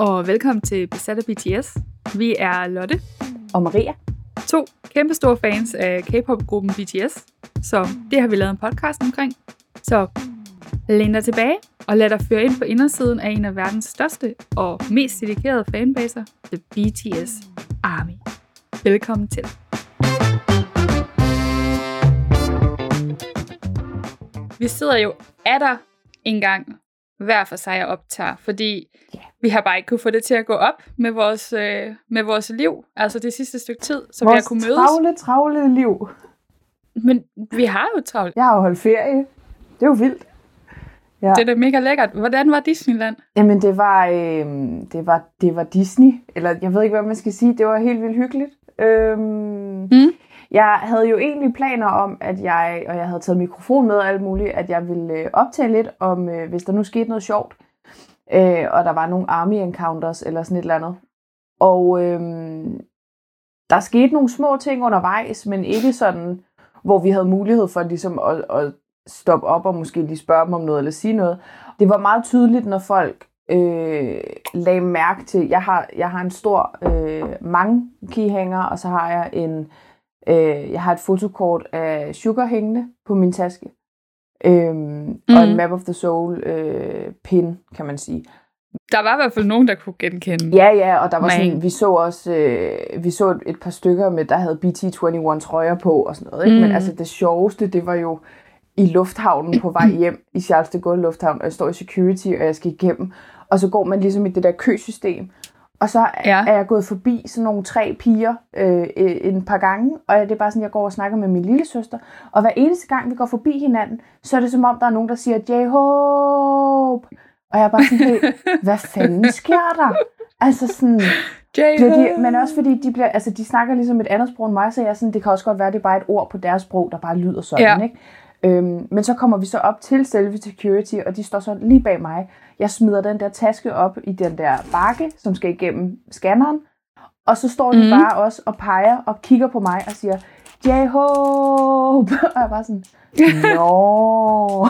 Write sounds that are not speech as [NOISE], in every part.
og velkommen til Besat af BTS. Vi er Lotte og Maria. To kæmpe store fans af K-pop-gruppen BTS, så det har vi lavet en podcast omkring. Så læn dig tilbage og lad dig føre ind på indersiden af en af verdens største og mest dedikerede fanbaser, The BTS Army. Velkommen til. Vi sidder jo af der en gang hver for sig og optager, fordi yeah. vi har bare ikke kunne få det til at gå op med vores, øh, med vores liv, altså det sidste stykke tid, så vores vi har kunne mødes. travle, travle liv. Men vi har jo travlt. Jeg har jo holdt ferie. Det er jo vildt. Ja. Det er da mega lækkert. Hvordan var Disneyland? Jamen, det var, øh, det var, det var Disney. Eller jeg ved ikke, hvad man skal sige. Det var helt vildt hyggeligt. Øhm, mm. Jeg havde jo egentlig planer om, at jeg, og jeg havde taget mikrofon med og alt muligt, at jeg ville øh, optage lidt om, øh, hvis der nu skete noget sjovt, øh, og der var nogle army encounters eller sådan et eller andet. Og øh, der skete nogle små ting undervejs, men ikke sådan, hvor vi havde mulighed for ligesom at, at stoppe op og måske lige spørge dem om noget eller sige noget. Det var meget tydeligt, når folk øh, lagde mærke til, jeg har, jeg har en stor øh, mange keyhanger, og så har jeg en Øh, jeg har et fotokort af Sugar hængende på min taske. Øhm, mm. Og en Map of the Soul øh, pin, kan man sige. Der var i hvert fald nogen, der kunne genkende. Ja, ja, og der var sådan, vi så også øh, vi så et, et par stykker med, der havde BT21 trøjer på og sådan noget. Ikke? Mm. Men altså det sjoveste, det var jo i lufthavnen på vej hjem i Charles de Gaulle Lufthavn, og jeg står i security, og jeg skal igennem. Og så går man ligesom i det der køsystem, og så ja. er jeg gået forbi sådan nogle tre piger øh, en par gange, og det er bare sådan, jeg går og snakker med min lille søster. Og hver eneste gang, vi går forbi hinanden, så er det som om, der er nogen, der siger, J-Hope! Og jeg er bare sådan helt, [LAUGHS] hvad fanden sker der? Altså sådan, bliver de, men også fordi de, bliver, altså de snakker ligesom et andet sprog end mig, så jeg sådan, det kan også godt være, at det er bare et ord på deres sprog, der bare lyder sådan, ja. ikke? Øhm, men så kommer vi så op til selve security, og de står så lige bag mig. Jeg smider den der taske op i den der bakke, som skal igennem scanneren. Og så står de mm. bare også og peger og kigger på mig og siger, J-Hope! [LAUGHS] Og jeg var sådan, no.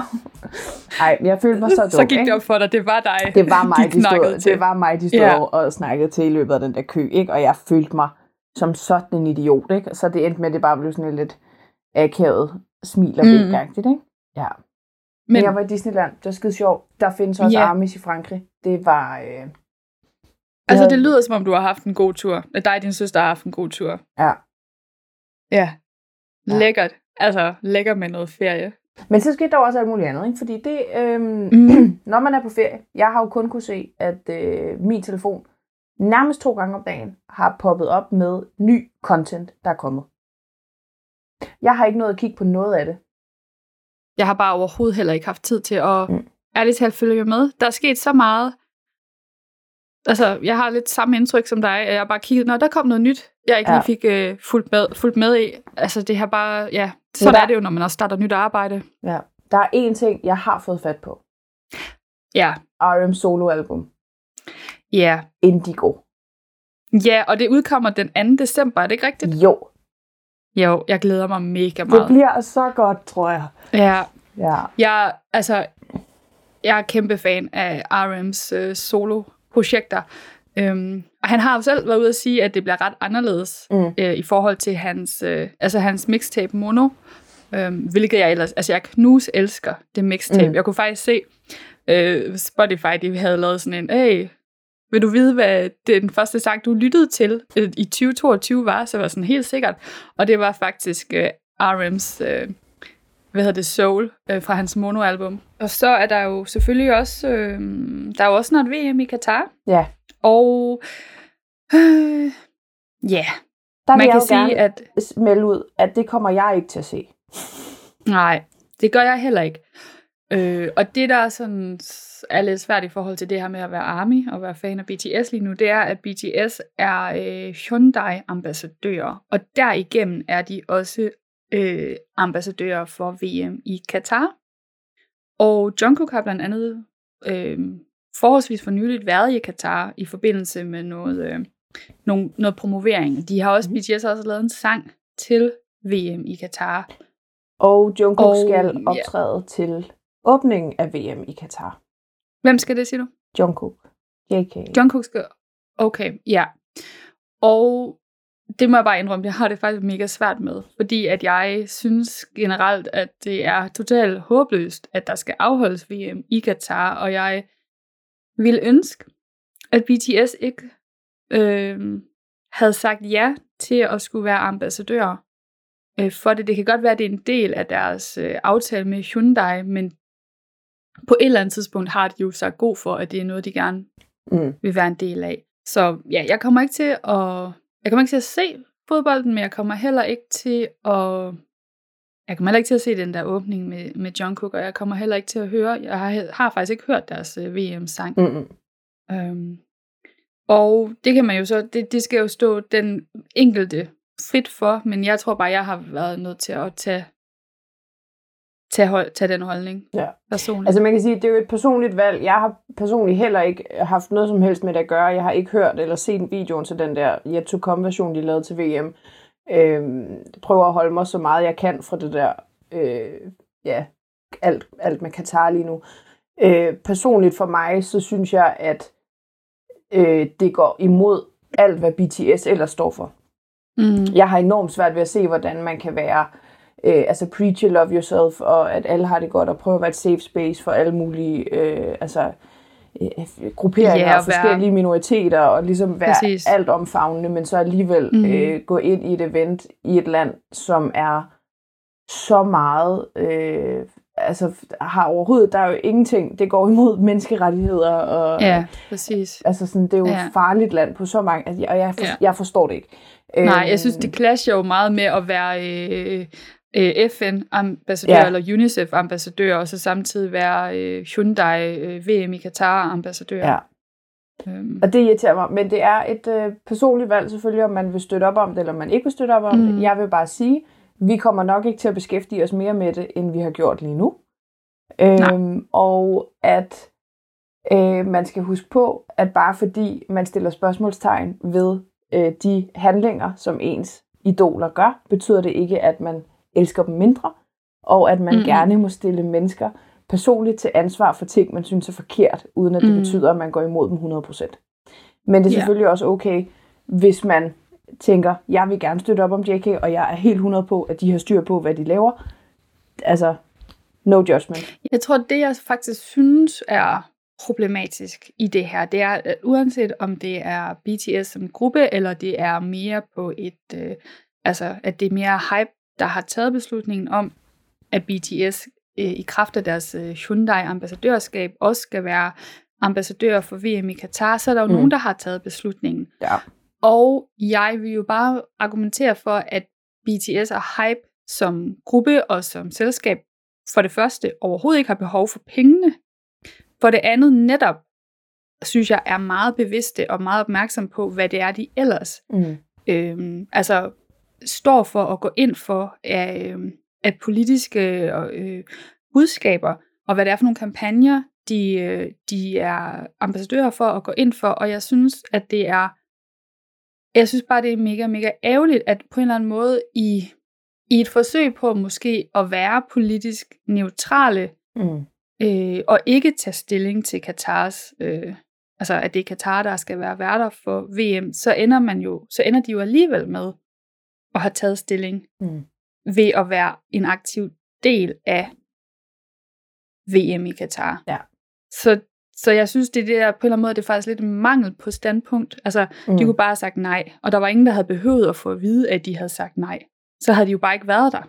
Ej, jeg følte mig så dum, Så gik det op for dig, det var dig, det var mig, de, stod, til. det var mig, de stod yeah. og snakkede til i løbet af den der kø, ikke? Og jeg følte mig som sådan en idiot, ikke? Så det endte med, at det bare blev sådan lidt akavet smil og mm. ikke? Ja. Men, jeg var i Disneyland. Det var skide sjovt. Der findes også yeah. Amis i Frankrig. Det var... Øh, altså, det lyder som om, du har haft en god tur. At dig og din søster har haft en god tur. Ja. Ja. Lækkert. Altså, lækker med noget ferie. Men så skete der også alt muligt andet, ikke? Fordi det, øh, mm. [CLEARS THROAT] når man er på ferie, jeg har jo kun kunne se, at øh, min telefon nærmest to gange om dagen har poppet op med ny content, der er kommet. Jeg har ikke noget at kigge på noget af det. Jeg har bare overhovedet heller ikke haft tid til at mm. ærligt talt følge med. Der er sket så meget. Altså, jeg har lidt samme indtryk som dig. Jeg har bare kigget, når der kom noget nyt, jeg ikke ja. lige fik uh, fulgt, med, fulgt med i. Altså, det har bare, ja, sådan der, er det jo, når man også starter nyt arbejde. Ja, der er én ting, jeg har fået fat på. Ja. RM soloalbum. Ja. Indigo. Ja, og det udkommer den 2. december, er det ikke rigtigt? Jo, jo, jeg glæder mig mega meget. Det bliver så godt, tror jeg. Ja. Ja. Jeg, altså, jeg er kæmpe fan af RM's øh, solo-projekter. Øhm, og han har jo selv været ude at sige, at det bliver ret anderledes mm. øh, i forhold til hans, øh, altså hans mixtape Mono. Øhm, hvilket jeg ellers, altså jeg knus elsker det mixtape. Mm. Jeg kunne faktisk se, øh, Spotify, de havde lavet sådan en, hey, vil du vide, hvad den første sang, du lyttede til øh, i 2022 var? Så var sådan helt sikkert. Og det var faktisk øh, RM's, øh, hvad hedder det, Soul, uh, fra hans monoalbum. Og så er der jo selvfølgelig også, uh, der er jo også snart VM i Katar. Ja. Og uh, ja, yeah. Der man kan sige, at melde ud, at det kommer jeg ikke til at se. Nej, det gør jeg heller ikke. Øh, og det, der sådan er lidt svært i forhold til det her med at være ARMY og være fan af BTS lige nu, det er, at BTS er øh, Hyundai-ambassadører, og derigennem er de også øh, ambassadører for VM i Katar. Og Jungkook har blandt andet øh, forholdsvis for nyligt været i Katar i forbindelse med noget, øh, noget, noget promovering. De har også, BTS har også lavet en sang til VM i Katar. Og Jungkook og, skal optræde ja. til åbningen af VM i Katar. Hvem skal det, siger du? Jungkook. JK. Jungkook skal... Okay, ja. Og det må jeg bare indrømme, jeg har det faktisk mega svært med, fordi at jeg synes generelt, at det er totalt håbløst, at der skal afholdes VM i Katar, og jeg vil ønske, at BTS ikke øh, havde sagt ja til at skulle være ambassadør øh, for det. Det kan godt være, at det er en del af deres øh, aftale med Hyundai, men på et eller andet tidspunkt har de jo sagt god for, at det er noget, de gerne Mm. vil være en del af. Så ja, jeg kommer ikke til at, jeg kommer ikke til at se fodbolden, men jeg kommer heller ikke til at, jeg kommer heller ikke til at se den der åbning med, med Jungkook, og jeg kommer heller ikke til at høre, jeg har, har faktisk ikke hørt deres uh, VM-sang. Mm. Øhm, og det kan man jo så, det, det skal jo stå den enkelte frit for, men jeg tror bare, jeg har været nødt til at tage, tage, hold, tage den holdning Ja. personligt. Altså man kan sige, det er jo et personligt valg. Jeg har personligt heller ikke haft noget som helst med det at gøre. Jeg har ikke hørt eller set videoen til den der Yet to Come version, de lavede til VM. Jeg prøver at holde mig så meget jeg kan fra det der, øh, ja, alt, alt med Katar lige nu. Øh, personligt for mig, så synes jeg, at øh, det går imod alt, hvad BTS ellers står for. mm. Jeg har enormt svært ved at se, hvordan man kan være, øh, altså preach you love yourself, og at alle har det godt, og prøve at være et safe space for alle mulige, øh, altså øh, grupperinger Ja, og og være- forskellige minoriteter, og ligesom være Præcis. alt omfavnende, men så alligevel Mhm. øh, gå ind i et event i et land, som er så meget, øh, altså har overhovedet, der er jo ingenting, det går imod [LAUGHS] menneskerettigheder, og Ja, præcis. altså sådan, det er jo Ja. et farligt land på så mange, altså, og jeg, for, Ja. jeg forstår det ikke. Nej, Øhm, jeg synes, det clasher jo meget med at være øh, øh, FN-ambassadør Ja. eller UNICEF-ambassadør, og så samtidig være øh, Hyundai øh, VM i Katar-ambassadør. Ja. Øhm, Og det irriterer mig, men det er et øh, personligt valg selvfølgelig, om man vil støtte op om det, eller om man ikke vil støtte op om Mm. det. Jeg vil bare sige, vi kommer nok ikke til at beskæftige os mere med det, end vi har gjort lige nu. Øhm, og at øh, man skal huske på, at bare fordi man stiller spørgsmålstegn ved øh, de handlinger, som ens idoler gør, betyder det ikke, at man elsker dem mindre, og at man Mhm. gerne må stille mennesker personligt til ansvar for ting, man synes er forkert, uden at det Mhm. betyder, at man går imod dem 100%. Men det er selvfølgelig også okay, hvis man tænker, jeg vil gerne støtte op om JK, og jeg er helt 100 på, at de har styr på, hvad de laver. Altså, no judgment. Jeg tror, det jeg faktisk synes er problematisk i det her, det er, at uanset om det er BTS som gruppe, eller det er mere på et, øh, altså at det er mere hype, der har taget beslutningen om, at BTS øh, i kraft af deres øh, Hyundai-ambassadørskab også skal være ambassadør for VM i Katar, så er der jo Mm. nogen, der har taget beslutningen. Ja. Og jeg vil jo bare argumentere for, at BTS og Hype som gruppe og som selskab for det første overhovedet ikke har behov for pengene. For det andet netop, synes jeg, er meget bevidste og meget opmærksom på, hvad det er, de ellers Mm. øhm, altså står for at gå ind for af, øhm, af politiske øh, budskaber, og hvad det er for nogle kampagner, de, øh, de er ambassadører for at gå ind for, og jeg synes, at det er, jeg synes bare, det er mega, mega ærgerligt, at på en eller anden måde i, i et forsøg på måske at være politisk neutrale, Mm. øh, og ikke tage stilling til Katars, øh, altså at det er Katar, der skal være værter for VM, så ender man jo, så ender de jo alligevel med at have taget stilling Mm. ved at være en aktiv del af VM i Katar. Ja. Så, så jeg synes, det der på en eller anden måde, det er faktisk lidt en mangel på standpunkt. Altså, Mm. de kunne bare have sagt nej, og der var ingen, der havde behøvet at få at vide, at de havde sagt nej. Så havde de jo bare ikke været der.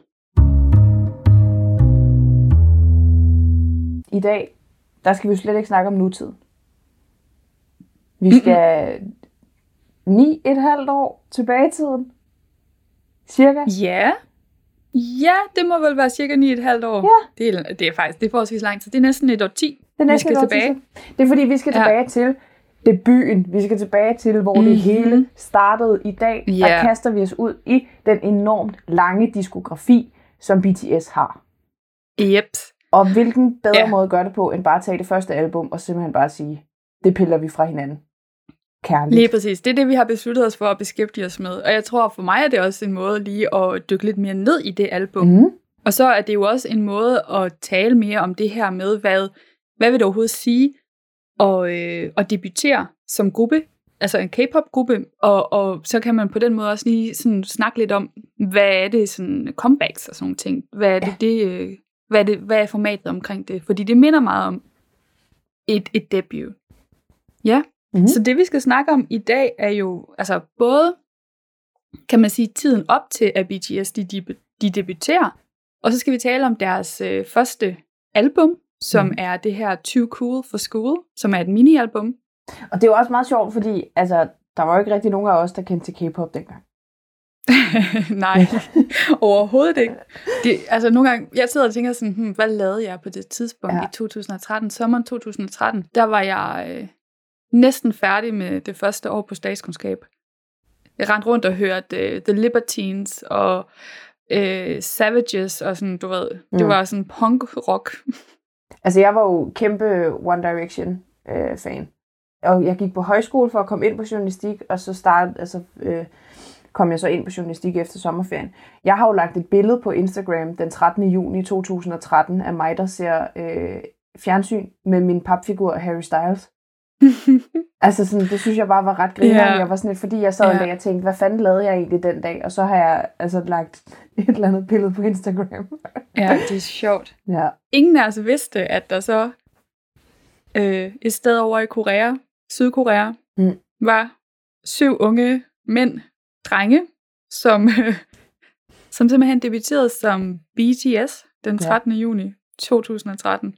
I dag, der skal vi jo slet ikke snakke om nutiden. Vi skal ni et halvt år tilbage i tiden. Cirka. Ja. Ja, det må vel være cirka 9,5 år. Ja. Det er, det er faktisk det er forholdsvis lang tid. Det er næsten et år 10. Det er vi næsten skal et år tilbage. til. Det er fordi, vi skal Ja. tilbage til debuten. Vi skal tilbage til, hvor mm-hmm. det Mhm. hele startede i dag. Der Ja. kaster vi os ud i den enormt lange diskografi, som BTS har. Yep. Og hvilken bedre Ja. måde at gøre det på, end bare at tage det første album og simpelthen bare sige, det piller vi fra hinanden. Kærligt. Lige præcis. Det er det, vi har besluttet os for at beskæftige os med. Og jeg tror, for mig er det også en måde lige at dykke lidt mere ned i det album. Mm. Og så er det jo også en måde at tale mere om det her med, hvad, hvad vil det overhovedet sige og, øh, og debutere som gruppe, altså en K-pop-gruppe, og, og så kan man på den måde også lige sådan snakke lidt om, hvad er det sådan comebacks og sådan nogle ting. Hvad er det, ja. det, øh, hvad er det, hvad er formatet omkring det? Fordi det minder meget om et, et debut. Ja, mm-hmm. så det vi skal snakke om i dag er jo altså både, kan man sige, tiden op til, at BTS de, de, de debuterer, og så skal vi tale om deres øh, første album, som mm. er det her Too Cool for School, som er et mini-album. Og det er jo også meget sjovt, fordi altså, der var jo ikke rigtig nogen af os, der kendte til K-pop dengang. [LAUGHS] Nej, [LAUGHS] overhovedet ikke. Det, altså nogle gange, jeg sidder og tænker sådan, hmm, hvad lavede jeg på det tidspunkt ja. i 2013? Sommeren 2013, der var jeg øh, næsten færdig med det første år på statskundskab. Jeg rendte rundt og hørte uh, The Libertines og uh, Savages og sådan, du ved, mm. det var sådan punk-rock. Altså jeg var jo kæmpe One Direction øh, fan. Og jeg gik på højskole for at komme ind på journalistik, og så start, altså, øh, kom jeg så ind på journalistik efter sommerferien. Jeg har jo lagt et billede på Instagram den 13. juni 2013 af mig, der ser øh, fjernsyn med min papfigur Harry Styles. [LAUGHS] altså sådan, det synes jeg bare var ret grinerende. Yeah. Jeg var sådan lidt, fordi jeg sad yeah. dag og tænkte, hvad fanden lavede jeg egentlig den dag? Og så har jeg altså lagt et eller andet billede på Instagram. [LAUGHS] ja, det er sjovt. Ja. Ingen af os vidste, at der så øh, et sted over i Korea, Sydkorea, mm. var syv unge mænd, drenge, som, øh, [LAUGHS] som simpelthen debuterede som BTS den 13. Ja. juni 2013.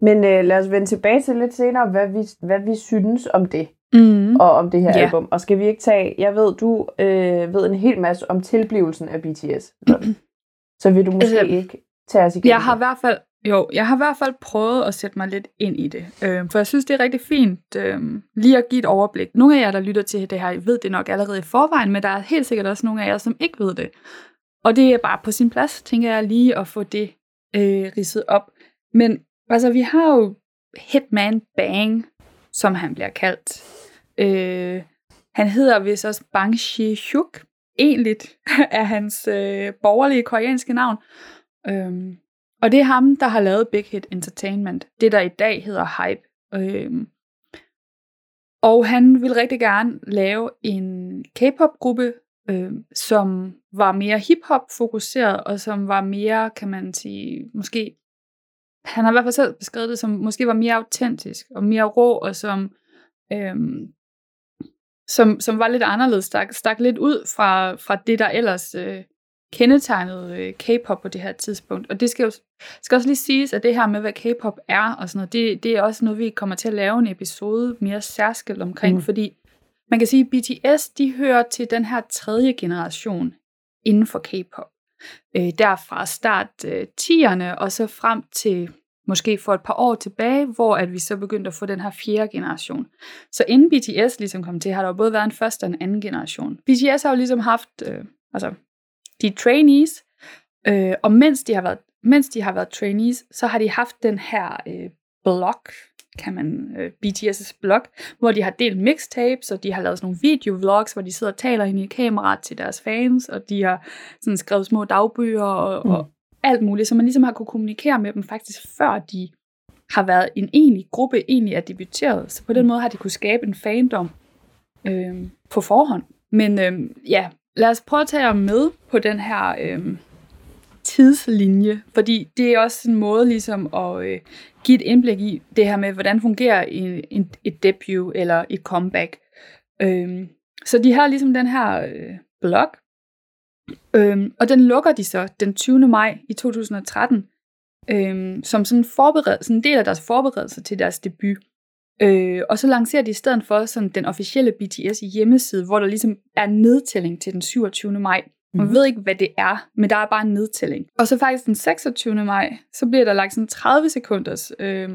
Men øh, lad os vende tilbage til lidt senere, hvad vi, hvad vi synes om det. Mm. Og om det her yeah. album. Og skal vi ikke tage, jeg ved, du øh, ved en hel masse om tilblivelsen af BTS. [CLEARS THROAT] Så vil du måske altså, ikke tage os igennem Jeg har i hvert fald, jo, jeg har i hvert fald prøvet at sætte mig lidt ind i det. Øh, for jeg synes, det er rigtig fint øh, lige at give et overblik. Nogle af jer, der lytter til det her, ved det nok allerede i forvejen, men der er helt sikkert også nogle af jer, som ikke ved det. Og det er bare på sin plads, tænker jeg lige at få det øh, ridset op. Men Altså, vi har jo Hitman Bang, som han bliver kaldt. Øh, han hedder vist også Bang Shi-hyuk. Egentlig [LAUGHS] er hans øh, borgerlige koreanske navn. Øhm, og det er ham, der har lavet Big Hit Entertainment. Det, der i dag hedder Hype. Øhm, og han vil rigtig gerne lave en K-pop-gruppe, øh, som var mere hip-hop fokuseret, og som var mere, kan man sige, måske han har i hvert fald selv beskrevet det som måske var mere autentisk og mere rå, og som, øhm, som, som var lidt anderledes, stak, stak lidt ud fra, fra det, der ellers øh, kendetegnede øh, K-pop på det her tidspunkt. Og det skal jo skal også lige siges, at det her med, hvad K-pop er og sådan noget, det, det er også noget, vi kommer til at lave en episode mere særskilt omkring, mm. fordi man kan sige, at BTS, de hører til den her tredje generation inden for K-pop øh, derfra start øh, 10'erne og så frem til måske for et par år tilbage, hvor at vi så begyndte at få den her fjerde generation. Så inden BTS ligesom kom til, har der jo både været en første og en anden generation. BTS har jo ligesom haft, øh, altså de trainees, øh, og mens de har været mens de har været trainees, så har de haft den her øh, blok, kan man, øh, BTS' blog, hvor de har delt mixtapes, og de har lavet sådan nogle videovlogs, hvor de sidder og taler ind i kameraet til deres fans, og de har sådan skrevet små dagbøger og, mm. og alt muligt, så man ligesom har kunne kommunikere med dem faktisk før de har været en egentlig gruppe, egentlig er debuteret. Så på den måde har de kunne skabe en fandom øh, på forhånd. Men øh, ja, lad os prøve at tage jer med på den her øh, tidslinje, fordi det er også en måde ligesom at øh, give et indblik i det her med, hvordan fungerer en, en, et debut eller et comeback. Øhm, så de har ligesom den her øh, blog, øhm, og den lukker de så den 20. maj i 2013, øhm, som sådan, forbered, sådan en del af deres forberedelse til deres debut. Øh, og så lancerer de i stedet for sådan den officielle BTS hjemmeside, hvor der ligesom er nedtælling til den 27. maj. Man mm. ved ikke, hvad det er, men der er bare en nedtælling. Og så faktisk den 26. maj, så bliver der lagt sådan 30 sekunders øh,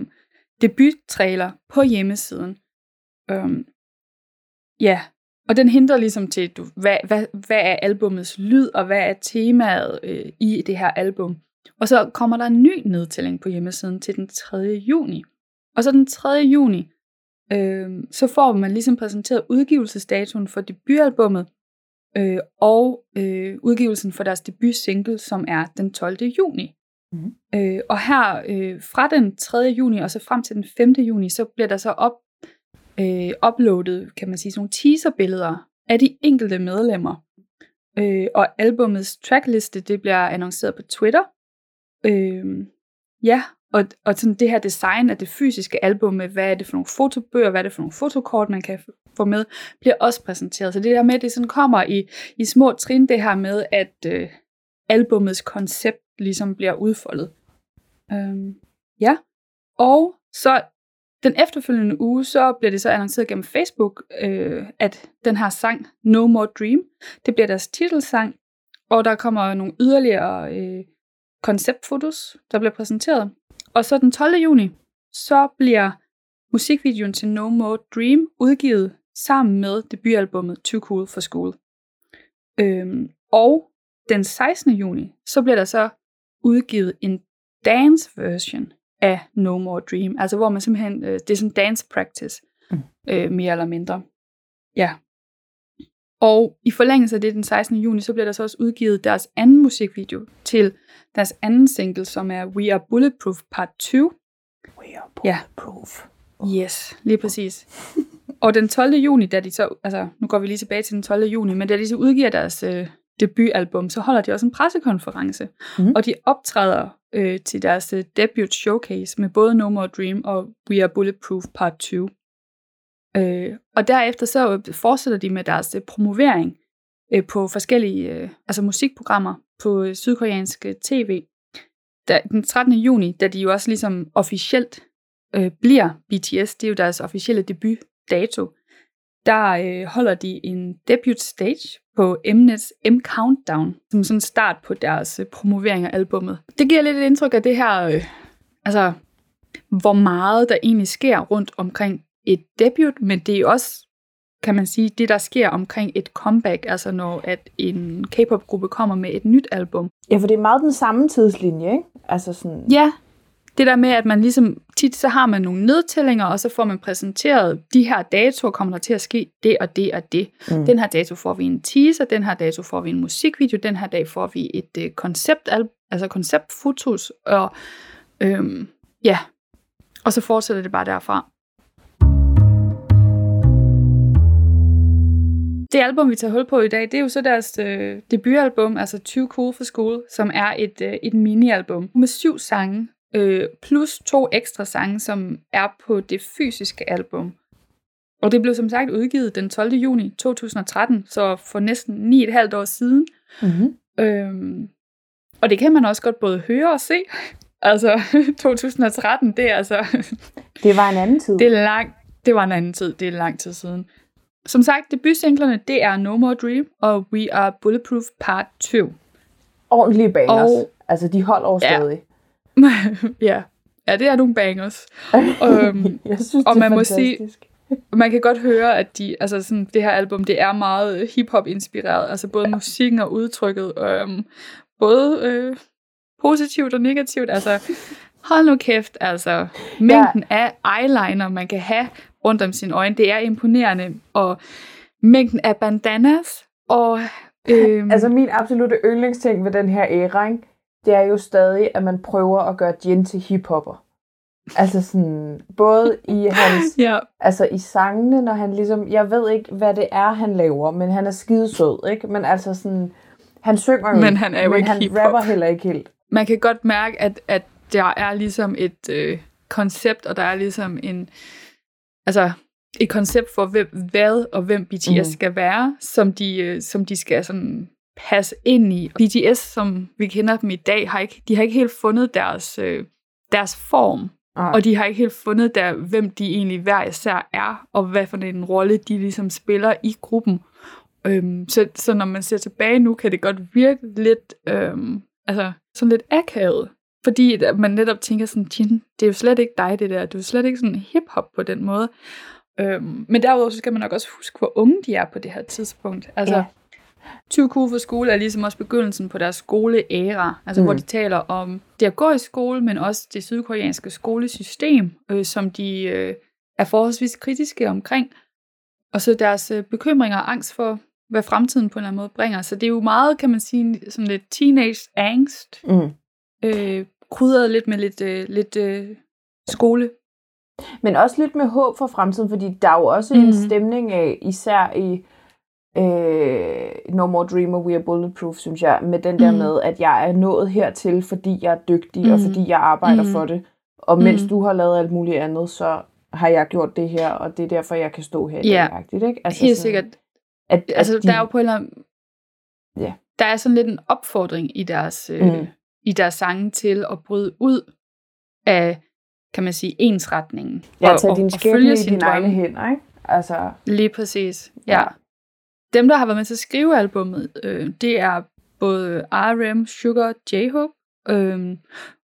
debut-trailer på hjemmesiden. Øhm, ja, og den hindrer ligesom til, du, hvad, hvad, hvad er albumets lyd, og hvad er temaet øh, i det her album. Og så kommer der en ny nedtælling på hjemmesiden til den 3. juni. Og så den 3. juni, øh, så får man ligesom præsenteret udgivelsesdatoen for debutalbummet, øh, og øh, udgivelsen for deres debut single, som er den 12. juni. Mm. Øh, og her øh, fra den 3. juni og så frem til den 5. juni, så bliver der så op, øh, uploadet, kan man sige, sådan nogle teaserbilleder af de enkelte medlemmer. Øh, og albumets trackliste, det bliver annonceret på Twitter. Øh, ja, og, og sådan det her design af det fysiske album med, hvad er det for nogle fotobøger, hvad er det for nogle fotokort, man kan få med, bliver også præsenteret. Så det der med, at det sådan kommer i, i små trin, det her med, at øh, albumets koncept ligesom bliver udfoldet. Øhm, ja, og så den efterfølgende uge, så bliver det så annonceret gennem Facebook, øh, at den her sang, No More Dream, det bliver deres titelsang, og der kommer nogle yderligere øh, konceptfotos, der bliver præsenteret. Og så den 12. juni, så bliver musikvideoen til No More Dream udgivet sammen med debutalbummet Too Cool for School. Øhm, og den 16. juni, så bliver der så udgivet en dance version af No More Dream, altså hvor man simpelthen, øh, det er sådan dance practice, mm. øh, mere eller mindre. Ja. Og i forlængelse af det, den 16. juni, så bliver der så også udgivet deres anden musikvideo til deres anden single, som er We Are Bulletproof Part 2. We Are Bulletproof. Ja. Yes, lige præcis. og den 12. juni, da de så, altså nu går vi lige tilbage til den 12. juni, men da de så udgiver deres øh, debutalbum, så holder de også en pressekonference, mm. og de optræder øh, til deres øh, debut showcase med både No More Dream og We Are Bulletproof Part 2. Øh, og derefter så fortsætter de med deres øh, promovering øh, på forskellige øh, altså musikprogrammer på øh, sydkoreansk øh, tv. Da, den 13. juni, da de jo også ligesom officielt øh, bliver BTS, det er jo deres officielle debutdato, der øh, holder de en debut stage på Mnets M Countdown, som sådan start på deres øh, promovering af albummet. Det giver lidt et indtryk af det her, øh, altså hvor meget der egentlig sker rundt omkring et debut, men det er også, kan man sige, det der sker omkring et comeback, altså når at en K-pop-gruppe kommer med et nyt album. Ja, for det er meget den samme tidslinje, ikke? Altså sådan... Ja, det der med, at man ligesom tit, så har man nogle nedtællinger, og så får man præsenteret, de her datoer kommer der til at ske det og det og det. Mm. Den her dato får vi en teaser, den her dato får vi en musikvideo, den her dag får vi et øh, koncept, altså konceptfotos, og øhm, ja, og så fortsætter det bare derfra. Det album, vi tager hul på i dag, det er jo så deres øh, debutalbum, altså Too Cool for School, som er et, øh, et mini-album med syv sange, øh, plus to ekstra sange, som er på det fysiske album. Og det blev som sagt udgivet den 12. juni 2013, så for næsten 9,5 år siden. Mm-hmm. Øhm, og det kan man også godt både høre og se. [LAUGHS] Altså, [LAUGHS] 2013, det er altså... det var en anden tid. Det er lang, det var en anden tid, det er lang tid siden. Som sagt, debutsinglerne, det er No More Dream og We Are Bulletproof Part 2. Ordentlige bangers. Og, altså, de holder over ja. stadig. [LAUGHS] ja. ja, det er nogle bangers. um, [LAUGHS] jeg synes, og man må sige, man kan godt høre, at de, altså sådan, det her album, det er meget hip-hop inspireret. Altså både ja. musikken og udtrykket. Um, både øh, positivt og negativt. Altså, hold nu kæft, altså. Mængden ja. af eyeliner, man kan have rundt om sine øjne, det er imponerende. Og mængden af bandanas, og... Øhm, altså min absolute yndlingsting ved den her æra, ikke? det er jo stadig, at man prøver at gøre Jin til hiphopper. Altså sådan, både i [LAUGHS] hans, ja. altså i sangene, når han ligesom, jeg ved ikke, hvad det er, han laver, men han er skidesød, ikke? Men altså sådan, han synger jo, men han er jo men ikke han hip-hop. rapper heller ikke helt. Man kan godt mærke, at, at der er ligesom et øh, koncept, og der er ligesom en, altså et koncept for, hvem, hvad og hvem BTS mm. skal være, som de, øh, som de skal sådan passe ind i. BTS, som vi kender dem i dag, har ikke, de har ikke helt fundet deres, øh, deres form. Ej. Og de har ikke helt fundet der, hvem de egentlig hver især er, og hvad for en rolle de ligesom spiller i gruppen. Øhm, så, så når man ser tilbage nu, kan det godt virke lidt, øhm, altså sådan lidt akavet. Fordi man netop tænker sådan, Jin, det er jo slet ikke dig det der, du er slet ikke sådan hip-hop på den måde. Øhm, men derudover så skal man nok også huske, hvor unge de er på det her tidspunkt. Altså, ja. 20 Q for skole er ligesom også begyndelsen på deres skoleæra, altså mm. hvor de taler om det at gå i skole, men også det sydkoreanske skolesystem, øh, som de øh, er forholdsvis kritiske omkring, og så deres øh, bekymringer og angst for, hvad fremtiden på en eller anden måde bringer. Så det er jo meget, kan man sige, sådan lidt teenage angst, mm. øh, krydret lidt med lidt, øh, lidt øh, skole. Men også lidt med håb for fremtiden, fordi der er jo også mm. en stemning af, især i øh, No More Dreamer, We Are Bulletproof, synes jeg, med den der mm. med, at jeg er nået hertil, fordi jeg er dygtig, mm. og fordi jeg arbejder mm. for det. Og mens mm. du har lavet alt muligt andet, så har jeg gjort det her, og det er derfor, jeg kan stå her i ja. dag. Ikke? Altså Helt sådan, sikkert. At, at altså, de, der er jo på en eller anden... Ja. Der er sådan lidt en opfordring i deres, øh, mm. I deres sange til at bryde ud af, kan man sige, ensretningen. Ja, og, tage din skæbne i dine egne hænder, ikke? Altså... Lige præcis, ja. ja. Dem, der har været med til at skrive albummet, øh, det er både R.M., Sugar, J-Hope, Øhm,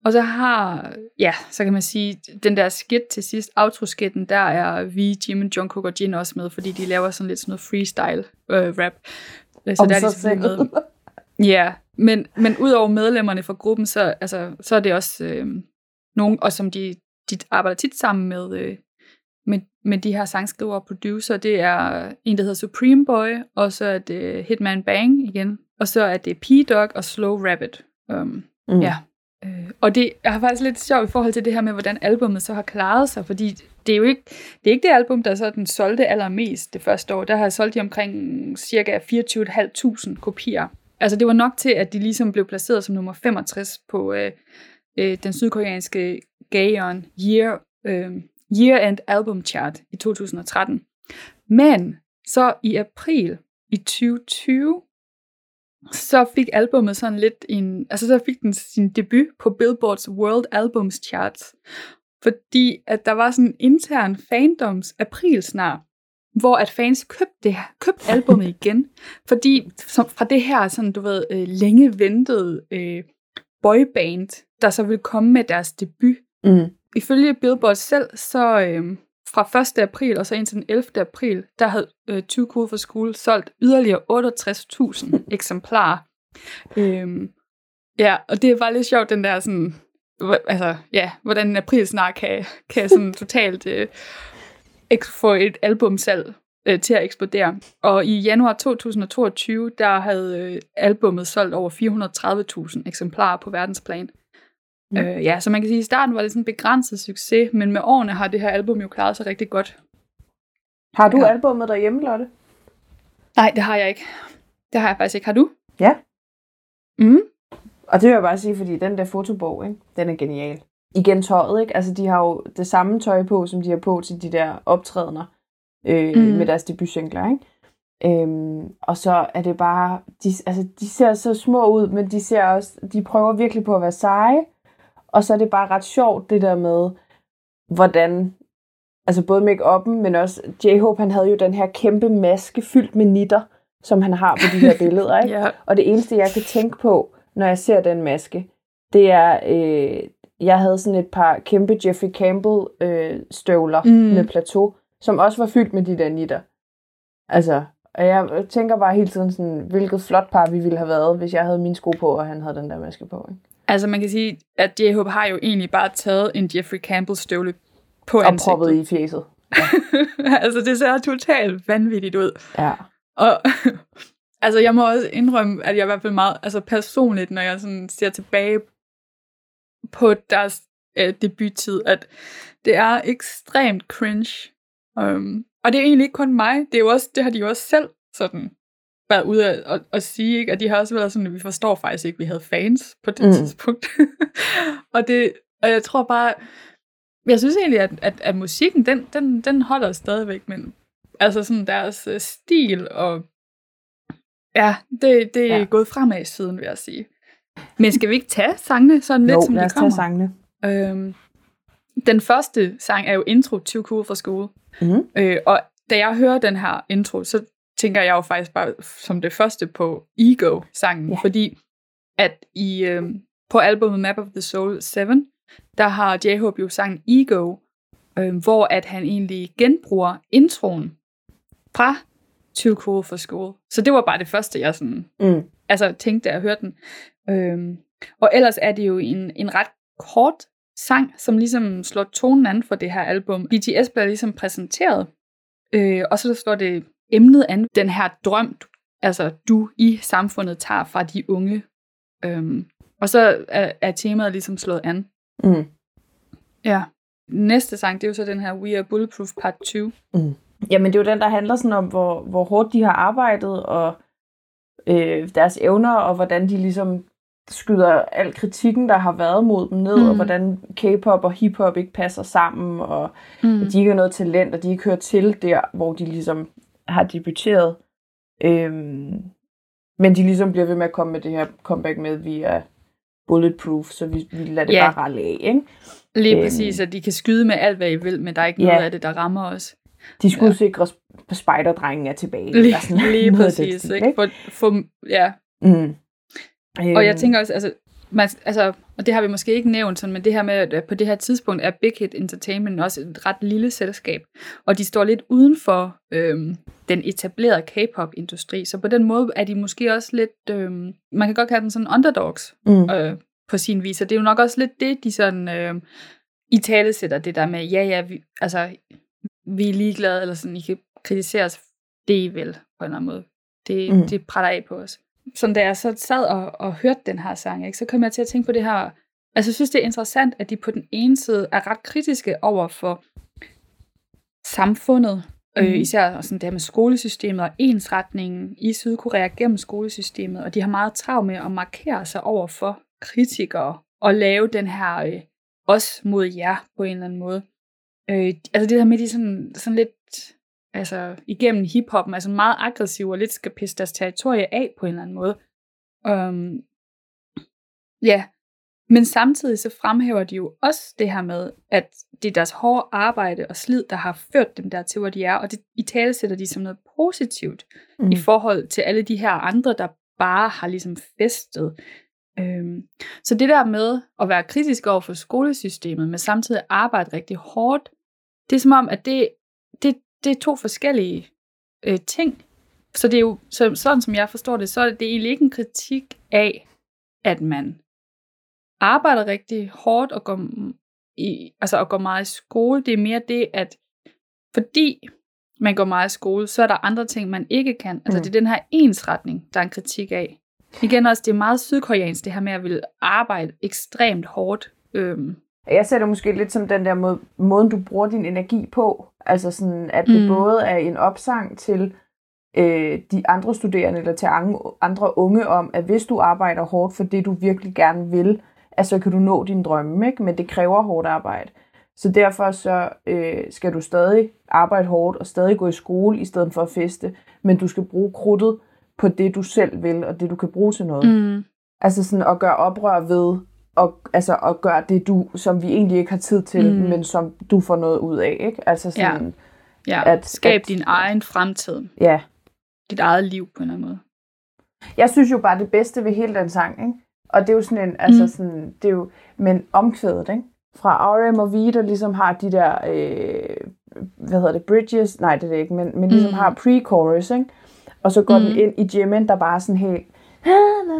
og så har, ja, så kan man sige, den der skit til sidst, outro-skitten, der er vi, Jim, Jungkook og Jin også med, fordi de laver sådan lidt sådan noget freestyle øh, rap. Så Om der er de så med. [LAUGHS] Ja, men, men udover medlemmerne fra gruppen, så, altså, så er det også øh, nogen, og som de, de arbejder tit sammen med, øh, med, med de her sangskriver og producer. Det er en, der hedder Supreme Boy, og så er det Hitman Bang igen, og så er det P-Dog og Slow Rabbit. Um, Mm. Ja. Øh, og det er faktisk lidt sjovt i forhold til det her med, hvordan albummet så har klaret sig, fordi det er jo ikke det, er ikke det album, der så den solgte allermest det første år. Der har solgt de omkring cirka 24.500 kopier. Altså det var nok til, at de ligesom blev placeret som nummer 65 på øh, øh, den sydkoreanske Gaon Year, øh, Year End Album Chart i 2013. Men så i april i 2020, så fik albummet sådan lidt en, altså så fik den sin debut på Billboards World Albums Charts, fordi at der var sådan en intern fandoms aprilsnar, hvor at fans købte, det, købte albummet igen, fordi som, fra det her sådan, du ved, øh, længe ventede øh, boyband, der så ville komme med deres debut. Mm. Ifølge Billboard selv, så, øh, fra 1. april og så indtil den 11. april, der havde øh, 20 Cool for School solgt yderligere 68.000 [LAUGHS] eksemplarer. Øhm, ja, og det er bare lidt sjovt, den der sådan, altså, ja, hvordan en april snart kan, kan sådan [LAUGHS] totalt øh, få et albumsalg øh, til at eksplodere. Og i januar 2022, der havde øh, albummet solgt over 430.000 eksemplarer på verdensplan. Mm. Øh, ja, så man kan sige, at i starten var det sådan en begrænset succes, men med årene har det her album jo klaret sig rigtig godt. Har du ja. albumet derhjemme, Lotte? Nej, det har jeg ikke. Det har jeg faktisk ikke. Har du? Ja. Mm. Og det vil jeg bare sige, fordi den der fotobog, ikke? den er genial. Igen tøjet, ikke? Altså, de har jo det samme tøj på, som de har på til de der optrædener øh, mm. med deres debutsingler, ikke? Øhm, og så er det bare, de, altså, de ser så små ud, men de ser også, de prøver virkelig på at være seje, og så er det bare ret sjovt, det der med, hvordan, altså både make-up'en, men også J-Hope, han havde jo den her kæmpe maske fyldt med nitter, som han har på de her [LAUGHS] billeder. Ikke? ja. Og det eneste, jeg kan tænke på, når jeg ser den maske, det er, øh, jeg havde sådan et par kæmpe Jeffrey Campbell øh, støvler mm. med plateau, som også var fyldt med de der nitter. Altså, og jeg tænker bare hele tiden sådan, hvilket flot par vi ville have været, hvis jeg havde mine sko på, og han havde den der maske på. Ikke? Altså man kan sige, at J-Hope har jo egentlig bare taget en Jeffrey Campbell støvle på og ansigtet. Og proppet i fjeset. Ja. [LAUGHS] altså det ser totalt vanvittigt ud. Ja. Og [LAUGHS] altså jeg må også indrømme, at jeg i hvert fald meget, altså personligt, når jeg sådan ser tilbage på deres øh, debuttid, at det er ekstremt cringe. Um, og det er egentlig ikke kun mig, det, er jo også, det har de jo også selv sådan været ude at, at, at sige, ikke? at de har også været sådan, at vi forstår faktisk ikke, at vi havde fans på det mm. tidspunkt. [LAUGHS] og, det, og jeg tror bare, jeg synes egentlig, at, at, at musikken, den, den, den holder stadigvæk, men altså sådan deres uh, stil og ja, det, det er ja. gået fremad siden, vil jeg sige. Men skal vi ikke tage sangene sådan lidt, jo, som de kommer? tage sangene. Øhm, den første sang er jo intro til Cool for School. Mm-hmm. Øh, og da jeg hører den her intro, så tænker jeg jo faktisk bare som det første på Ego-sangen, ja. fordi at i øh, på albumet Map of the Soul 7, der har J-Hope jo sangen Ego, øh, hvor at han egentlig genbruger introen fra Too Cool for School. Så det var bare det første, jeg sådan, mm. altså, tænkte, da jeg hørte den. Øh, og ellers er det jo en, en ret kort sang, som ligesom slår tonen an for det her album. BTS bliver ligesom præsenteret, øh, og så står det emnet an, den her drøm, altså du i samfundet tager fra de unge. Øhm, Og så er, er temaet ligesom slået an. Mm. Ja. Næste sang, det er jo så den her We Are Bulletproof Part 2. Mm. Jamen, det er jo den, der handler sådan om, hvor, hvor hårdt de har arbejdet, og øh, deres evner, og hvordan de ligesom skyder al kritikken, der har været mod dem ned, mm. og hvordan K-pop og hip-hop ikke passer sammen, og mm. at de ikke har noget talent, og de ikke hører til der, hvor de ligesom har debuteret. Øhm, men de ligesom bliver ved med at komme med det her comeback med, vi er bulletproof, så vi, vi lader det Ja. bare ralle af, ikke? Lige Øhm. præcis, at de kan skyde med alt, hvad I vil, men der er ikke Ja. noget af det, der rammer os. De skulle ja. sikre, at spejderdrengen er tilbage. Lige, eller sådan lige noget af præcis. stil, Ikke? For, for, ja. Mm. Og jeg tænker også, altså, man, altså, og det har vi måske ikke nævnt, sådan, men det her med, at på det her tidspunkt er Big Hit Entertainment også et ret lille selskab, og de står lidt uden for øhm, den etablerede K-pop-industri, så på den måde er de måske også lidt, øhm, man kan godt kalde dem sådan underdogs Mm. øh, på sin vis, og det er jo nok også lidt det, de sådan øh, i tale sætter det der med, ja ja, vi, altså, vi er ligeglade, eller sådan, I kan kritisere os, det I vil, på en eller anden måde. Det, mm. det prætter af på os. Så da jeg så sad og, og hørte den her sang, ikke, så kom jeg til at tænke på det her, altså jeg synes, det er interessant, at de på den ene side er ret kritiske over for samfundet, øh, Mhm. især sådan det her med skolesystemet og ensretningen i Sydkorea gennem skolesystemet, og de har meget travlt med at markere sig over for kritikere og lave den her øh, os mod jer på en eller anden måde. Øh, altså det der med, de sådan, sådan lidt altså igennem hiphoppen, altså meget aggressiv og lidt skal pisse deres territorie af på en eller anden måde. Um, ja, men samtidig så fremhæver de jo også det her med, at det er deres hårde arbejde og slid, der har ført dem dertil, hvor de er, og det, i tale sætter de som noget positivt mm. i forhold til alle de her andre, der bare har ligesom festet. Øhm, så det der med at være kritisk over for skolesystemet, men samtidig arbejde rigtig hårdt, det er som om, at det, det, er to forskellige øh, ting. Så det er jo, så, sådan som jeg forstår det, så er det, det er egentlig ikke en kritik af, at man arbejder rigtig hårdt og går, i, altså, og går meget i skole. Det er mere det, at fordi man går meget i skole, så er der andre ting, man ikke kan. Altså Mm. det er den her ensretning, der er en kritik af. Igen også, det er meget sydkoreansk, det her med at ville arbejde ekstremt hårdt. Øhm, Jeg ser det måske lidt som den der måde, måden, du bruger din energi på. Altså sådan, at det Mm. både er en opsang til øh, de andre studerende, eller til andre, unge om, at hvis du arbejder hårdt for det, du virkelig gerne vil, at så kan du nå din drømme, ikke? men det kræver hårdt arbejde. Så derfor så øh, skal du stadig arbejde hårdt og stadig gå i skole i stedet for at feste, men du skal bruge krudtet på det, du selv vil, og det, du kan bruge til noget. mm, Altså sådan at gøre oprør ved, og, altså at gøre det, du, som vi egentlig ikke har tid til, Mm. men som du får noget ud af, ikke? Altså sådan, ja, At- skab at- din egen fremtid. ja. ja. Dit eget liv på en eller anden måde. Jeg synes jo bare, det bedste ved hele den sang, ikke? Og det er jo sådan en, altså Mm. sådan, det er jo, men omkvædet, ikke? Fra R.M. og V, der ligesom har de der, øh, hvad hedder det, bridges, nej det er det ikke, men, men ligesom Mm. har pre-chorus, ikke? Og så går Mm. den ind i Jimin, der bare er sådan helt,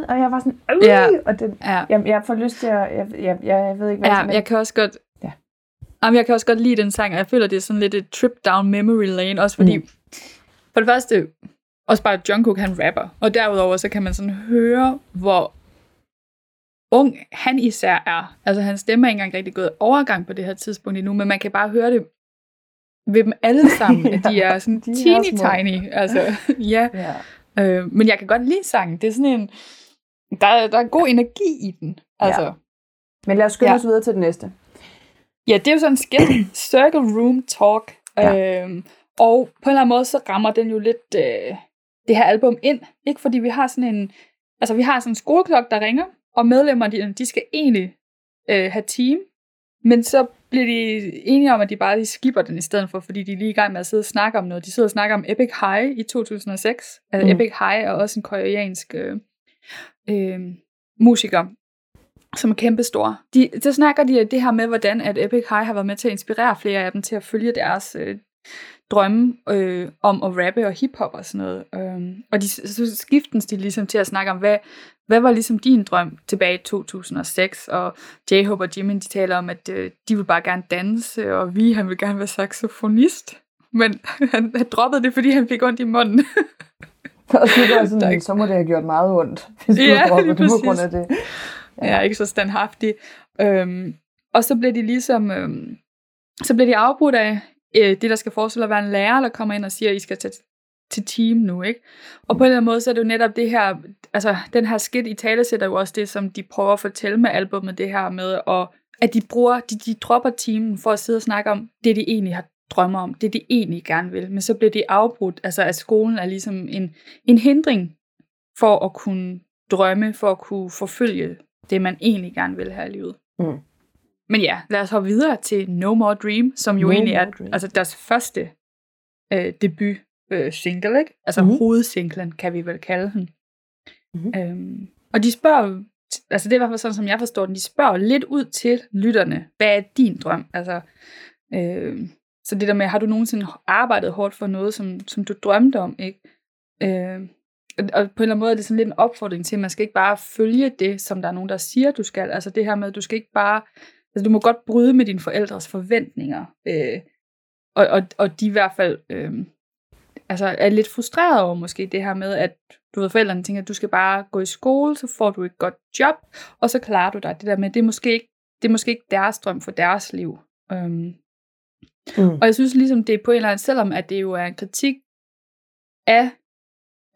og jeg var sådan, øh, Ja. og den, Ja, jeg, jeg får lyst til at, jeg, jeg, jeg, ved ikke, hvad ja men, jeg kan også godt... Ja. Jamen, jeg kan også godt lide den sang, og jeg føler, det er sådan lidt et trip down memory lane, også fordi, Mm. for det første, også bare Jungkook, han rapper, og derudover så kan man sådan høre, hvor ung han især er. Altså, hans stemme er ikke engang rigtig gået overgang på det her tidspunkt endnu, men man kan bare høre det ved dem alle [LAUGHS] sammen, at de er sådan de er teeny små. tiny. Altså, [LAUGHS] ja. Ja. Øh, men jeg kan godt lide sangen. Det er sådan en... Der, er- der er god energi i den. Altså, Ja. Men lad os skynde Ja. os videre til det næste. Ja, det er jo sådan en skæld. [CLEARS THROAT] Circle Room Talk. Ja. Øhm, og på en eller anden måde, så rammer den jo lidt øh, det her album ind. Ikke fordi vi har sådan en... Altså, vi har sådan en skoleklok, der ringer, og medlemmerne, de, de skal egentlig øh, have team. Men så bliver de enige om, at de bare skipper den i stedet for, fordi de er lige i gang med at sidde og snakke om noget. De sidder og snakker om Epic High i 2006. Altså, Mm. Epic High er også en koreansk øh, øh, musiker, som er kæmpestor. De, så snakker de det her med, hvordan at Epic High har været med til at inspirere flere af dem til at følge deres øh, drømme øh, om at rappe og hiphop og sådan noget. Øh, og de, så skiftes de ligesom til at snakke om, hvad, hvad var ligesom din drøm tilbage i 2006? Og J-Hope og Jimin, de taler om, at øh, de vil bare gerne danse, og vi, han vil gerne være saxofonist. Men [LAUGHS] han, han droppede det, fordi han fik ondt i munden. [LAUGHS] Og så, var [LAUGHS] Der er sådan, ikke- så må det have gjort meget ondt, hvis du Ja, dropper lige det på grund af det. ja. ja ikke så standhaftig. Øhm, og så bliver de ligesom, øhm, så bliver de afbrudt af øh, det, der skal forestille at være en lærer, der kommer ind og siger, at I skal tage til team nu, ikke? Og på en eller anden måde, så er det jo netop det her, altså den her skidt i tale sætter jo også det, som de prøver at fortælle med albumet, det her med, at, at de bruger, de, de dropper teamen for at sidde og snakke om det, de egentlig har drømmer om, det de egentlig gerne vil, men så bliver de afbrudt, altså at skolen er ligesom en, en hindring for at kunne drømme, for at kunne forfølge det, man egentlig gerne vil have i livet. Mm. Men ja, lad os hoppe videre til No More Dream, som jo no egentlig er altså deres første øh, debut øh, single, ikke? Altså mm-hmm. hovedsinglen, kan vi vel kalde den. Mm-hmm. Øhm, og de spørger, altså det er i hvert fald sådan, som jeg forstår den, de spørger lidt ud til lytterne, hvad er din drøm? Altså, øh, så det der med, har du nogensinde arbejdet hårdt for noget, som, som du drømte om, ikke? Øh, og på en eller anden måde er det sådan lidt en opfordring til, at man skal ikke bare følge det, som der er nogen, der siger, du skal. Altså det her med, at du skal ikke bare, altså du må godt bryde med dine forældres forventninger. Øh, og, og, og de i hvert fald øh, altså er lidt frustreret over måske det her med, at du ved, forældrene tænker, at du skal bare gå i skole, så får du et godt job, og så klarer du dig. Det der med, det er måske ikke, det er måske ikke deres drøm for deres liv. Øhm, mm. Og jeg synes ligesom, det er på en eller anden, selvom at det jo er en kritik af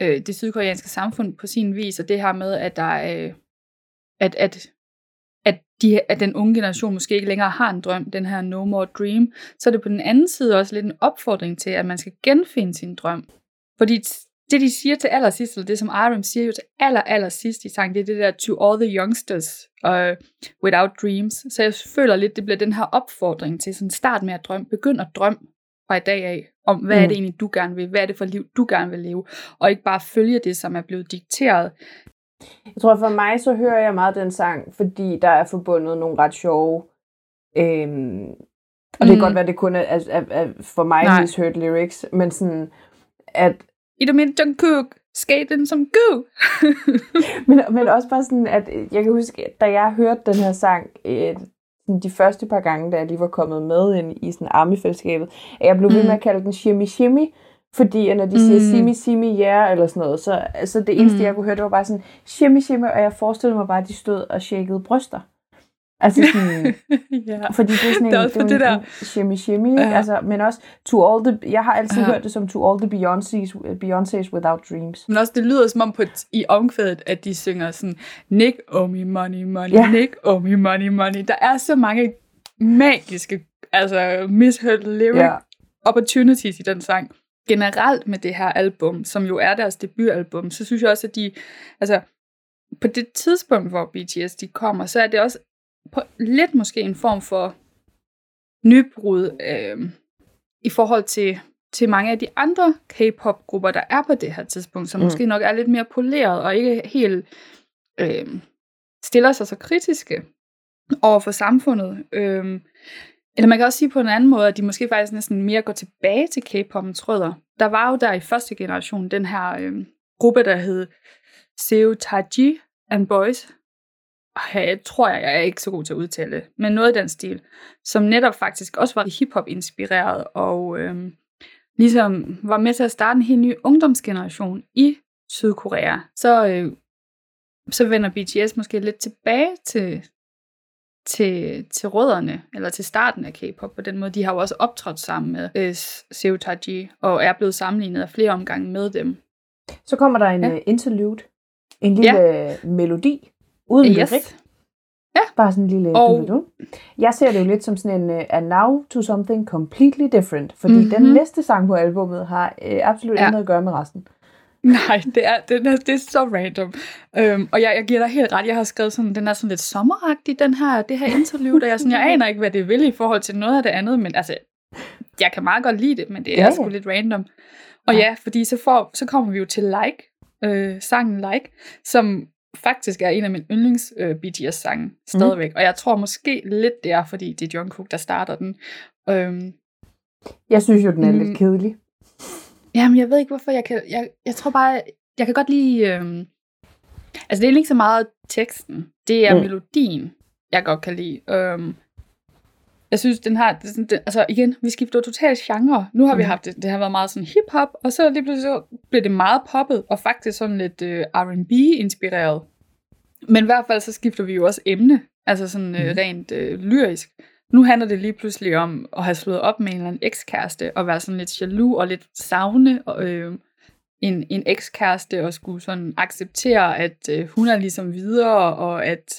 øh, det sydkoreanske samfund på sin vis, og det her med, at der er, øh, at, at at, de, at den unge generation måske ikke længere har en drøm, den her no more dream, så er det på den anden side også lidt en opfordring til, at man skal genfinde sin drøm. Fordi det, de siger til allersidst, eller det som Aram siger jo til aller, aller sidst i sangen, det er det der to all the youngsters uh, without dreams. Så jeg føler lidt, det bliver den her opfordring til sådan start med at drømme, begynd at drømme fra i dag af, om hvad mm. er det egentlig, du gerne vil, hvad er det for liv, du gerne vil leve, og ikke bare følge det, som er blevet dikteret jeg tror for mig, så hører jeg meget den sang, fordi der er forbundet nogle ret sjove... Øhm, og det kan mm. godt være, det kun er, er, er, er for mig Nej. misheard lyrics, men sådan, at... I det mindste Jungkook, skate den som gud. [LAUGHS] men, men også bare sådan, at jeg kan huske, da jeg hørte den her sang, et, de første par gange, da jeg lige var kommet med ind i sådan army-fællesskabet, at jeg blev ved med at mm. kalde den shimmy shimmy, fordi når de mm. siger simi simi yeah, eller sådan noget, så altså det eneste, mm. jeg kunne høre, det var bare sådan shimmy shimmy, og jeg forestillede mig bare, at de stod og shakede bryster. Altså sådan, [LAUGHS] ja. fordi det er sådan en, det er det, det der. shimmy shimmy, ja. altså, men også to all the, jeg har altid ja. hørt det som to all the Beyoncé's, Beyoncé's without dreams. Men også det lyder som om på et, i omkvædet, at de synger sådan, Nick, oh me money, money, ja. Nick, oh me money, money. Der er så mange magiske, altså misheard lyric ja. opportunities i den sang generelt med det her album, som jo er deres debutalbum, så synes jeg også, at de, altså på det tidspunkt, hvor BTS de kommer, så er det også på lidt måske en form for nybrud øh, i forhold til, til mange af de andre K-pop-grupper, der er på det her tidspunkt, som mm. måske nok er lidt mere poleret og ikke helt øh, stiller sig så kritiske over for samfundet. Øh, eller man kan også sige på en anden måde, at de måske faktisk næsten mere går tilbage til K-popens rødder. Der var jo der i første generation den her øh, gruppe, der hed Seo Taji and Boys. Jeg tror jeg, jeg er ikke så god til at udtale men noget af den stil, som netop faktisk også var hiphop inspireret og øh, ligesom var med til at starte en helt ny ungdomsgeneration i Sydkorea. Så, øh, så vender BTS måske lidt tilbage til, til, til rødderne, eller til starten af K-pop på den måde. De har jo også optrådt sammen med øh, Seo Taiji, og er blevet sammenlignet af flere omgange med dem. Så kommer der en ja. uh, interlude, en lille ja. melodi, uden yes. lyrik. Ja. Bare sådan en lille og... Jeg ser det jo lidt som sådan en uh, a now to something completely different, fordi mm-hmm. den næste sang på albumet har uh, absolut ja. intet at gøre med resten. [LAUGHS] Nej, det er, det er, det er så random. Øhm, og jeg, jeg giver dig helt ret. Jeg har skrevet sådan, den er sådan lidt sommeragtig, den her, det her interview, der jeg, sådan, jeg aner ikke, hvad det vil i forhold til noget af det andet, men altså, jeg kan meget godt lide det, men det er ja, sgu lidt random. Og ja, ja fordi så, får, så kommer vi jo til Like, øh, sangen Like, som faktisk er en af mine yndlings øh, BTS-sange stadigvæk. Mm. Og jeg tror måske lidt, det er, fordi det er Jungkook, der starter den. Øhm, jeg synes jo, den er mm, lidt kedelig. Jamen, jeg ved ikke, hvorfor jeg kan... Jeg, jeg tror bare, jeg kan godt lide... Øhm, altså, det er ikke så meget teksten. Det er mm. melodien, jeg godt kan lide. Øhm, jeg synes, den har... Det, den, altså, igen, vi skifter totalt genre. Nu har mm. vi haft det, det har været meget sådan hip-hop, og så lige pludselig så blev det meget poppet, og faktisk sådan lidt øh, R&B-inspireret. Men i hvert fald så skifter vi jo også emne, altså sådan øh, rent øh, lyrisk. Nu handler det lige pludselig om at have slået op med en eller anden ekskæreste, og være sådan lidt jaloux og lidt savne øh, en, en ekskæreste, og skulle sådan acceptere, at øh, hun er ligesom videre, og at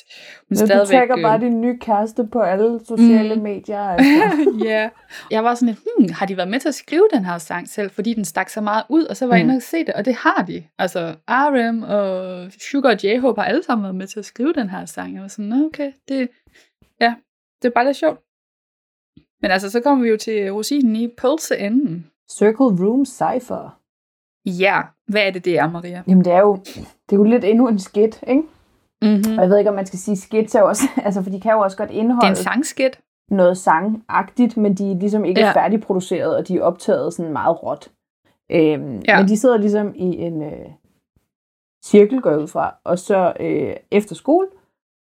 hun du stadigvæk... tagger bare din nye kæreste på alle sociale Mm. medier. [LAUGHS] Altså. Ja. Jeg var sådan lidt, hmm, har de været med til at skrive den her sang selv, fordi den stak så meget ud, og så var jeg Mm. inde og se det, og det har de. Altså, RM og Sugar og J-Hope har alle sammen været med til at skrive den her sang. Jeg var sådan, "Nå, okay, det, ja, det er bare lidt sjovt. Men altså, så kommer vi jo til rosinen i pølseenden. Circle Room Cypher. Ja, hvad er det, det er, Maria? Jamen det er jo, det er jo lidt endnu en skit, ikke? Mm-hmm. Og jeg ved ikke, om man skal sige er jo også, altså for de kan jo også godt Det er indeholde en sangskit. noget sangagtigt, men de er ligesom ikke ja. Færdigproduceret, og de er optaget sådan meget råt. Øhm, ja. Men de sidder ligesom i en øh, cirkel, går ud fra, og så øh, efter skole,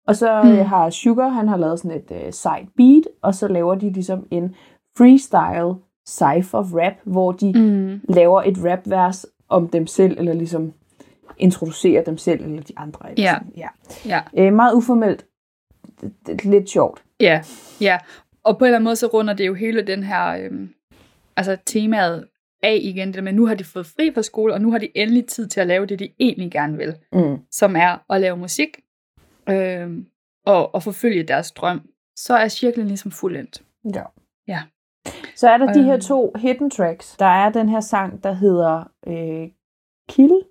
og så Mm. har Sugar, han har lavet sådan et øh, side beat, og så laver de ligesom en freestyle cypher rap, hvor de Mm. laver et rapvers om dem selv, eller ligesom introducerer dem selv, eller de andre. Eller Ja. sådan. ja. Ja. Øh, meget uformelt. Lidt sjovt. Ja, ja. Og på en eller anden måde, så runder det jo hele den her, øhm, altså temaet af igen, det der med, nu har de fået fri fra skole, og nu har de endelig tid til at lave det, de egentlig gerne vil, Mm. som er at lave musik, øhm, og, og forfølge deres drøm. Så er cirklen ligesom fuldendt. Ja. Ja. Så er der de her Øhm. to hidden tracks. Der er den her sang, der hedder øh, Kill,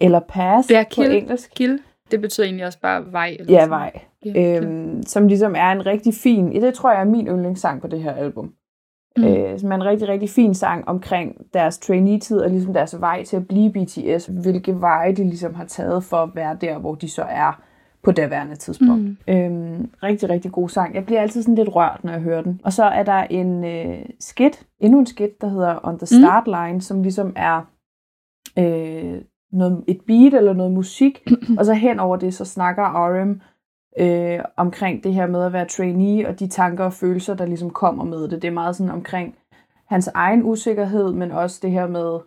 eller Pass Ja, på Kill. engelsk. Kill, det betyder egentlig også bare vej. Eller Ja, sådan. vej. Ja. Øhm, som ligesom er en rigtig fin, det tror jeg er min yndlingssang på det her album. Mm. Øh, som er en rigtig, rigtig fin sang omkring deres trainee-tid og ligesom deres vej til at blive BTS. Hvilke veje de ligesom har taget for at være der, hvor de så er på daværende tidspunkt. Mm. Øhm, rigtig, rigtig god sang. Jeg bliver altid sådan lidt rørt, når jeg hører den. Og så er der en øh, skit, endnu en skit, der hedder On the Start Line, som ligesom er øh, noget, et beat eller noget musik. [CLEARS THROAT] og så hen over det, så snakker RM øh, omkring det her med at være trainee, og de tanker og følelser, der ligesom kommer med det. Det er meget sådan omkring hans egen usikkerhed, men også det her med,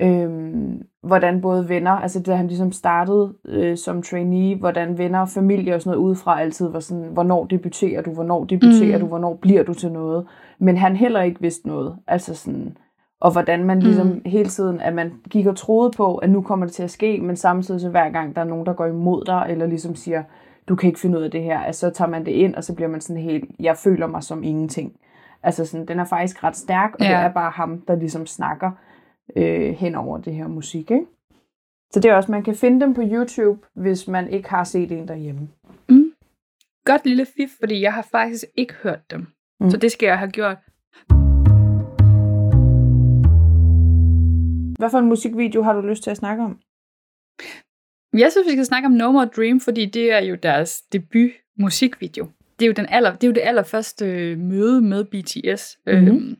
øhm, hvordan både venner, altså da han ligesom startede øh, som trainee, hvordan venner og familie og sådan noget udefra altid var sådan, hvornår debuterer du, hvornår debuterer Mm. du, hvornår bliver du til noget. Men han heller ikke vidste noget. Altså sådan, og hvordan man ligesom Mm. hele tiden, at man gik og troede på, at nu kommer det til at ske, men samtidig så hver gang der er nogen, der går imod dig, eller ligesom siger, du kan ikke finde ud af det her, altså, så tager man det ind, og så bliver man sådan helt, jeg føler mig som ingenting. Altså sådan, den er faktisk ret stærk, og ja. det er bare ham, der ligesom snakker øh, hen over det her musik, ikke? Så det er også, man kan finde dem på YouTube, hvis man ikke har set en derhjemme. Godt lille fif, fordi jeg har faktisk ikke hørt dem. Mm. Mm. Så det skal jeg have gjort. Hvad for en musikvideo har du lyst til at snakke om? Jeg synes, vi skal snakke om No More Dream, fordi det er jo deres debut musikvideo. Det er jo, den aller, det, er jo det allerførste øh, møde med BTS øh, Mhm.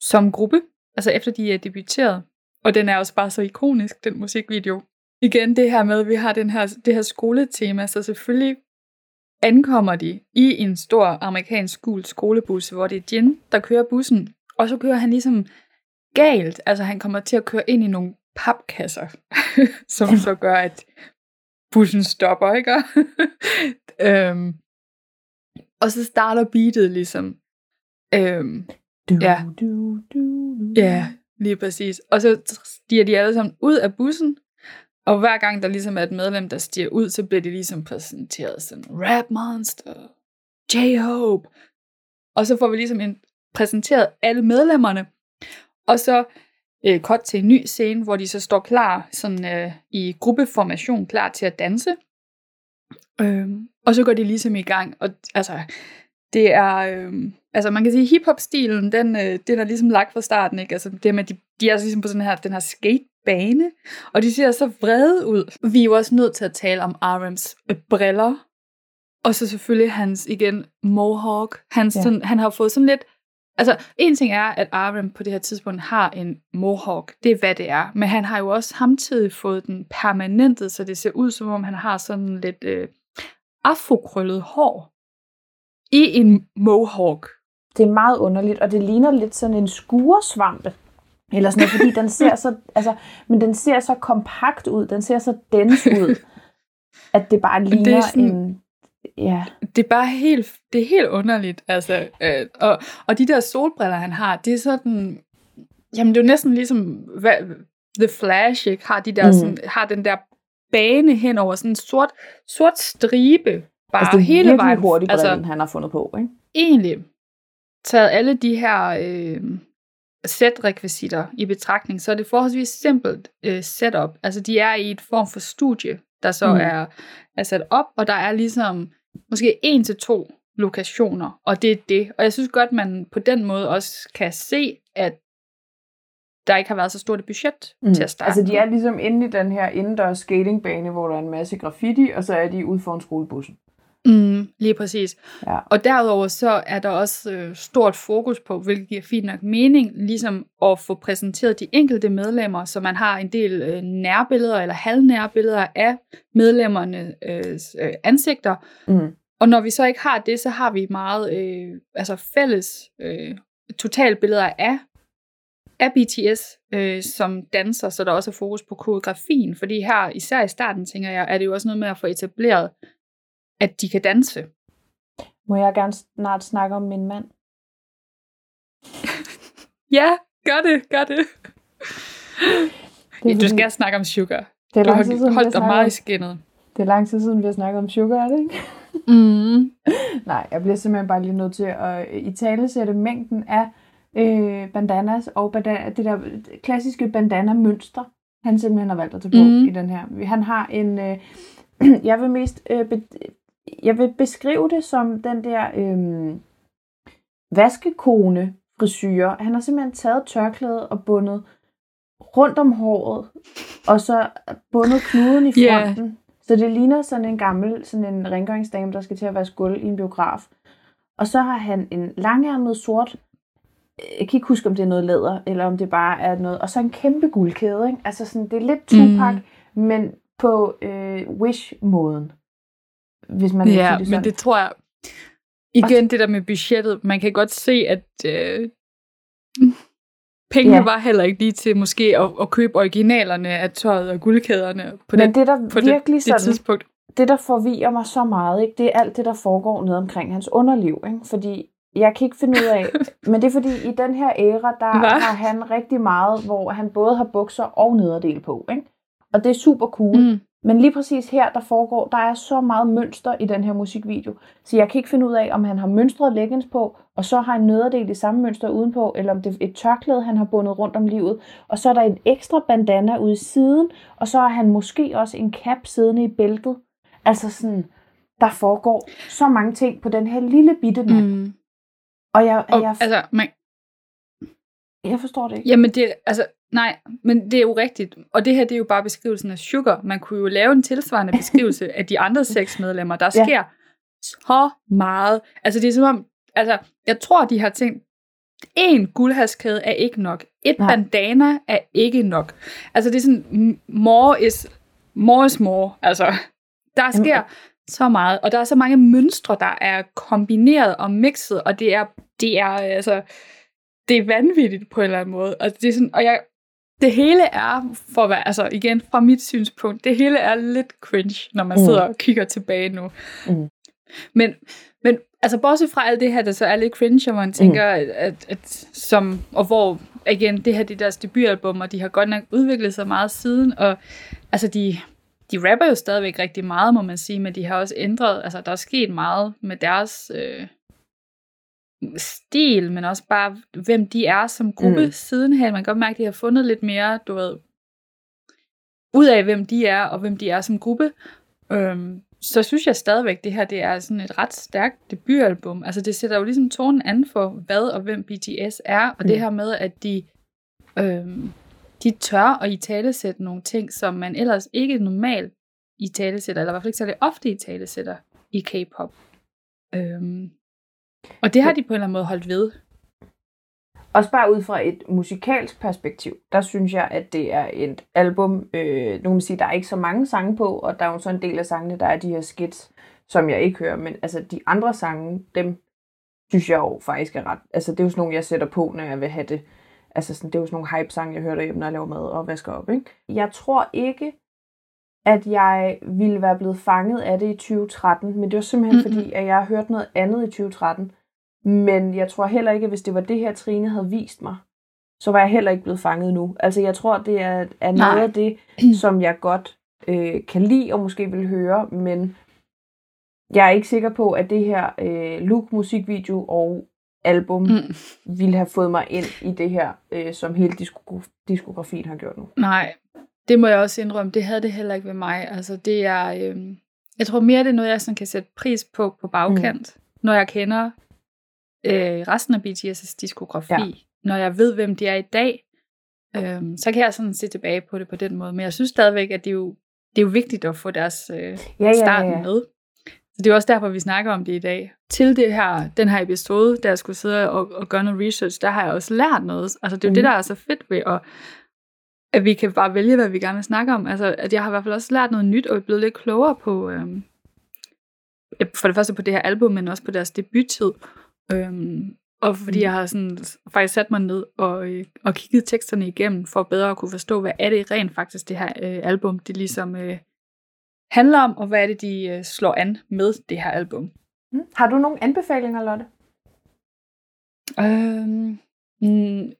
som gruppe, altså efter de er debuteret. Og den er også bare så ikonisk, den musikvideo. Igen det her med, at vi har den her, det her skoletema, så selvfølgelig ankommer de i en stor amerikansk gul skolebus, hvor det er Jin, der kører bussen. Og så kører han ligesom galt. Altså han kommer til at køre ind i nogle papkasser, [LAUGHS] som så gør, at bussen stopper, ikke? [LAUGHS] øhm, og så starter beatet ligesom. Øhm, du, Ja. du, du, du. ja, lige præcis. Og så stiger de alle sammen ud af bussen, og hver gang der ligesom er et medlem, der stiger ud, så bliver de ligesom præsenteret sådan, Rap Monster, J-Hope. Og så får vi ligesom en, præsenteret alle medlemmerne. Og så øh, kort til en ny scene, hvor de så står klar sådan, øh, i gruppeformation, klar til at danse. Øhm, og så går de ligesom i gang. Og altså, det er... Øh, altså man kan sige, hiphop-stilen, den, øh, den er ligesom lagt fra starten, ikke? Altså det med, de, de er altså ligesom på sådan her, den her skatebane, og de ser så vrede ud. Vi er jo også nødt til at tale om RM's øh, briller, og så selvfølgelig hans, igen, mohawk. Hans, Ja. sådan, han har fået sådan lidt... Altså, en ting er, at RM på det her tidspunkt har en mohawk. Det er, hvad det er. Men han har jo også samtidig fået den permanentet, så det ser ud, som om han har sådan lidt øh, afrokrøllet hår i en mohawk. Det er meget underligt, og det ligner lidt sådan en skuresvampe. Eller sådan noget, fordi den ser så, [LAUGHS] altså, men den ser så kompakt ud, den ser så dens ud. [LAUGHS] at det bare ligner det er sådan, en... Ja. Det er bare helt, det er helt underligt. Altså, øh, og, og de der solbriller, han har, det er sådan... Jamen, det er jo næsten ligesom hvad, The Flash, ikke? Har, de der, mm. sådan, har den der bane hen over sådan en sort, sort stribe. Bare altså, det er hele vejen. hurtigt, altså, han har fundet på, ikke? Egentlig taget alle de her øh, sætrekvisitter i betragtning, så er det forholdsvis simpelt øh, setup. Altså, de er i et form for studie, der så mm. er, er sat op, og der er ligesom måske en til to lokationer, og det er det. Og jeg synes godt, man på den måde også kan se, at der ikke har været så stort et budget mm. til at starte. Altså de er ligesom inde i den her indendørs skatingbane, hvor der er en masse graffiti, og så er de ude foran skolebussen. Mm, lige præcis. Ja. Og derudover så er der også øh, stort fokus på, hvilket giver fint nok mening, ligesom at få præsenteret de enkelte medlemmer, så man har en del øh, nærbilleder eller halvnærbilleder af medlemmernes øh, ansigter. Mm. Og når vi så ikke har det, så har vi meget øh, altså fælles øh, totalbilleder af af BTS øh, som danser, så der også er fokus på koreografien, fordi her, især i starten, tænker jeg, er det jo også noget med at få etableret, at de kan danse. Må jeg gerne snart snakke om min mand? [LAUGHS] ja, gør det, gør det. det du skal snakke om Sugar. Det er du har siden, holdt dig meget i skinnet. Det er lang tid siden, vi har snakket om Sugar, er det ikke? Mm. [LAUGHS] Nej, jeg bliver simpelthen bare lige nødt til at i tale sætte mængden af øh, bandanas og bandana, det der klassiske bandana-mønster, han simpelthen har valgt at tage på mm. i den her. Han har en, øh, [CLEARS THROAT] jeg vil mest, øh, jeg vil beskrive det som den der øh, vaskekone frisyre. Han har simpelthen taget tørklædet og bundet rundt om håret, og så bundet knuden i fronten. Yeah. Så det ligner sådan en gammel, sådan en rengøringsdame, der skal til at vaske gulv i en biograf. Og så har han en langærmet sort jeg kan ikke huske, om det er noget læder, eller om det bare er noget, og så en kæmpe guldkæde, ikke? Altså sådan, det er lidt Tupac, mm. men på øh, Wish-måden. Hvis man ja, det men det tror jeg, igen det der med budgettet, man kan godt se, at øh, pengene ja. var heller ikke lige til måske at, at købe originalerne af tøjet og guldkæderne på, men det, det, der på virkelig det, sådan, det tidspunkt. Det, der forvirrer mig så meget, ikke, det er alt det, der foregår nede omkring hans underliv. Ikke? Fordi jeg kan ikke finde ud af, [LAUGHS] men det er fordi, i den her æra, der Hva? har han rigtig meget, hvor han både har bukser og nederdel på. Ikke? Og det er super cool. Mm. Men lige præcis her, der foregår, der er så meget mønster i den her musikvideo. Så jeg kan ikke finde ud af, om han har mønstret leggings på, og så har en nederdel i samme mønster udenpå, eller om det er et tørklæde, han har bundet rundt om livet. Og så er der en ekstra bandana ude i siden, og så har han måske også en cap siddende i bæltet. Altså sådan, der foregår så mange ting på den her lille bitte mand. Mm. Og jeg, og, jeg, altså, man, jeg forstår det ikke. Jamen, det, altså, nej, men det er jo rigtigt. Og det her, det er jo bare beskrivelsen af Sugar. Man kunne jo lave en tilsvarende beskrivelse af de andre seks medlemmer. Der [LAUGHS] sker ja. så meget. Altså, det er som om, altså, jeg tror, de har tænkt, en guldhalskæde er ikke nok. Et nej. bandana er ikke nok. Altså, det er sådan, more is, more is more. Altså, der sker Jamen, så meget, og der er så mange mønstre, der er kombineret og mixet, og det er, det er altså, det er vanvittigt på en eller anden måde. Og det er sådan, og jeg, det hele er, for at være, altså igen fra mit synspunkt, det hele er lidt cringe, når man mm. sidder og kigger tilbage nu. Mm. Men, men altså bortset fra alt det her, der så er lidt cringe, hvor man tænker, mm. at, at, at, som, og hvor igen, det her det er deres debutalbum, og de har godt nok udviklet sig meget siden, og altså de, de rapper jo stadigvæk rigtig meget, må man sige, men de har også ændret, altså der er sket meget med deres øh, stil, men også bare, hvem de er som gruppe mm. sidenhen. Man kan godt mærke, at de har fundet lidt mere, du ved, ud af, hvem de er, og hvem de er som gruppe. Øhm, så synes jeg stadigvæk, det her det er sådan et ret stærkt debutalbum. Altså det sætter jo ligesom tonen an for, hvad og hvem BTS er, og mm. det her med, at de øhm, de tør at i tale sætte nogle ting, som man ellers ikke normalt i tale sætter, eller i hvert fald ikke særlig ofte i tale sætter i K-pop. Øhm, og det har de på en eller anden måde holdt ved. Også bare ud fra et musikalsk perspektiv, der synes jeg, at det er et album, øh, nu kan sige, der er ikke så mange sange på, og der er jo så en del af sangene, der er de her skits, som jeg ikke hører, men altså de andre sange, dem synes jeg jo faktisk er ret, altså det er jo sådan nogle, jeg sætter på, når jeg vil have det Altså sådan, det er jo sådan nogle hype-sange, jeg hører derhjemme, når jeg laver mad og vasker op. Ikke? Jeg tror ikke, at jeg ville være blevet fanget af det i 2013, men det var simpelthen mm-hmm. fordi, at jeg har hørt noget andet i 2013. Men jeg tror heller ikke, at hvis det var det her, Trine havde vist mig, så var jeg heller ikke blevet fanget nu. Altså jeg tror, det er, er noget Nej. af det, som jeg godt øh, kan lide og måske vil høre, men jeg er ikke sikker på, at det her øh, look, musikvideo og album mm. ville have fået mig ind i det her, øh, som hele diskografien har gjort nu. Nej, det må jeg også indrømme, det havde det heller ikke ved mig. Altså det er, øh, jeg tror mere, det er noget, jeg sådan kan sætte pris på på bagkant, mm. når jeg kender øh, resten af BTS' diskografi, ja. når jeg ved, hvem de er i dag, øh, så kan jeg sådan se tilbage på det på den måde. Men jeg synes stadigvæk, at det er jo, det er jo vigtigt at få deres øh, ja, ja, starten ja, ja. med. Så det er også derfor, vi snakker om det i dag. Til det her, den her episode, der jeg skulle sidde og, og gøre noget research, der har jeg også lært noget. Altså det er jo mm. det, der er så fedt ved at at vi kan bare vælge, hvad vi gerne vil snakke om. Altså, at jeg har i hvert fald også lært noget nyt, og er blevet lidt klogere på, øhm, for det første på det her album, men også på deres debuttid. Øhm, og fordi mm. jeg har sådan, faktisk sat mig ned og, øh, og kigget teksterne igennem, for bedre at kunne forstå, hvad er det rent faktisk, det her øh, album, det ligesom øh, handler om, og hvad er det, de øh, slår an med det her album. Mm. Har du nogle anbefalinger, Lotte? Øhm, mm,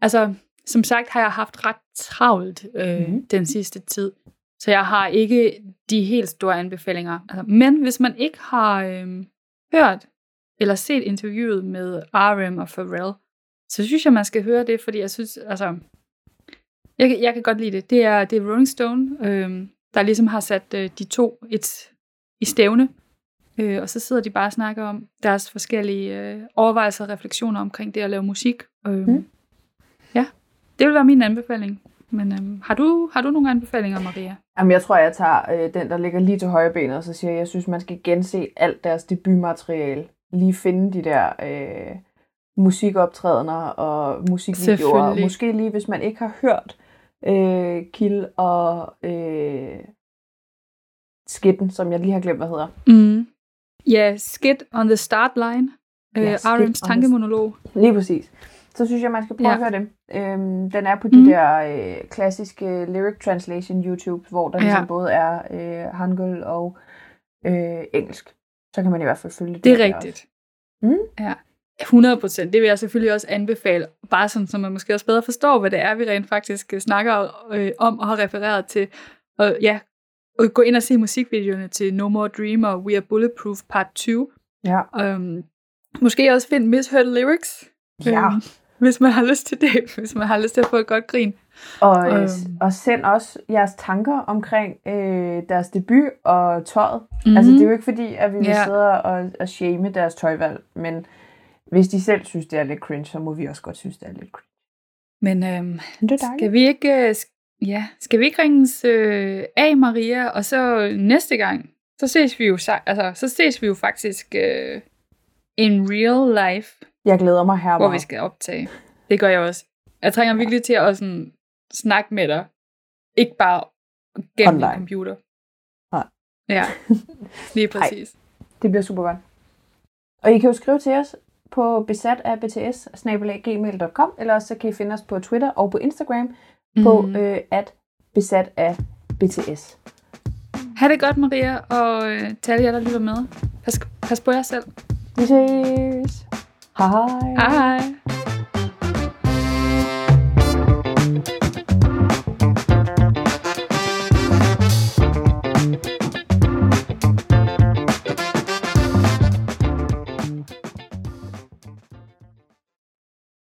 altså, som sagt har jeg haft ret travlt øh, mm. den sidste tid, så jeg har ikke de helt store anbefalinger. Altså, men hvis man ikke har øh, hørt eller set interviewet med RM og Pharrell, så synes jeg, man skal høre det, fordi jeg synes, altså, jeg, jeg kan godt lide det. Det er, det er Rolling Stone, øh, der ligesom har sat øh, de to et, i stævne, øh, og så sidder de bare og snakker om deres forskellige øh, overvejelser og refleksioner omkring det at lave musik. Øh, mm. Det vil være min anbefaling. Men øhm, har, du, har du nogle anbefalinger, Maria? Jamen, jeg tror, jeg tager øh, den, der ligger lige til højre benet, og så siger jeg, jeg synes, man skal gense alt deres debutmateriale. Lige finde de der øh, musikoptrædener og musikvideoer. Måske lige, hvis man ikke har hørt øh, Kill og øh, Skitten, som jeg lige har glemt, hvad hedder. Mm. Ja, yeah, Skit on the Start Line. Øh, ja, Arends tankemonolog. Lige præcis så synes jeg, man skal prøve ja. at høre dem. Øhm, den er på de mm. der øh, klassiske lyric translation YouTube, hvor der ligesom ja. både er øh, hangul og øh, engelsk. Så kan man i hvert fald følge det. Det er rigtigt. Mm? Ja. 100 procent. Det vil jeg selvfølgelig også anbefale, bare sådan, så man måske også bedre forstår, hvad det er, vi rent faktisk øh, snakker øh, om og har refereret til. Og ja, og gå ind og se musikvideoerne til No More Dream og We Are Bulletproof Part 2. Ja. Øhm, måske også finde Misheard Lyrics. Ja. Øhm, hvis man har lyst til det, [LAUGHS] hvis man har lyst til at få et godt grin. Og, um. og send også jeres tanker omkring øh, deres debut og tøjet. Mm-hmm. Altså det er jo ikke fordi, at vi vil yeah. sidde og, og shame deres tøjvalg, men hvis de selv synes, det er lidt cringe, så må vi også godt synes, det er lidt cringe. Men øhm, det skal vi ikke, øh, ja, skal vi ikke ringes øh, af, Maria, og så næste gang, så ses vi jo, altså, så ses vi jo faktisk øh, in real life. Jeg glæder mig her Hvor vi skal optage. Det gør jeg også. Jeg trænger virkelig til at sådan, snakke med dig. Ikke bare gennem Online. computer. Nej. Ja, [LAUGHS] lige præcis. Ej, det bliver super godt. Og I kan jo skrive til os på besat af bts eller også så kan I finde os på Twitter og på Instagram på mm. øh, at besat af bts. Ha' det godt, Maria, og øh, til alle jer, der lytter med. Pas, pas på jer selv. Vi ses. Hi. Hi.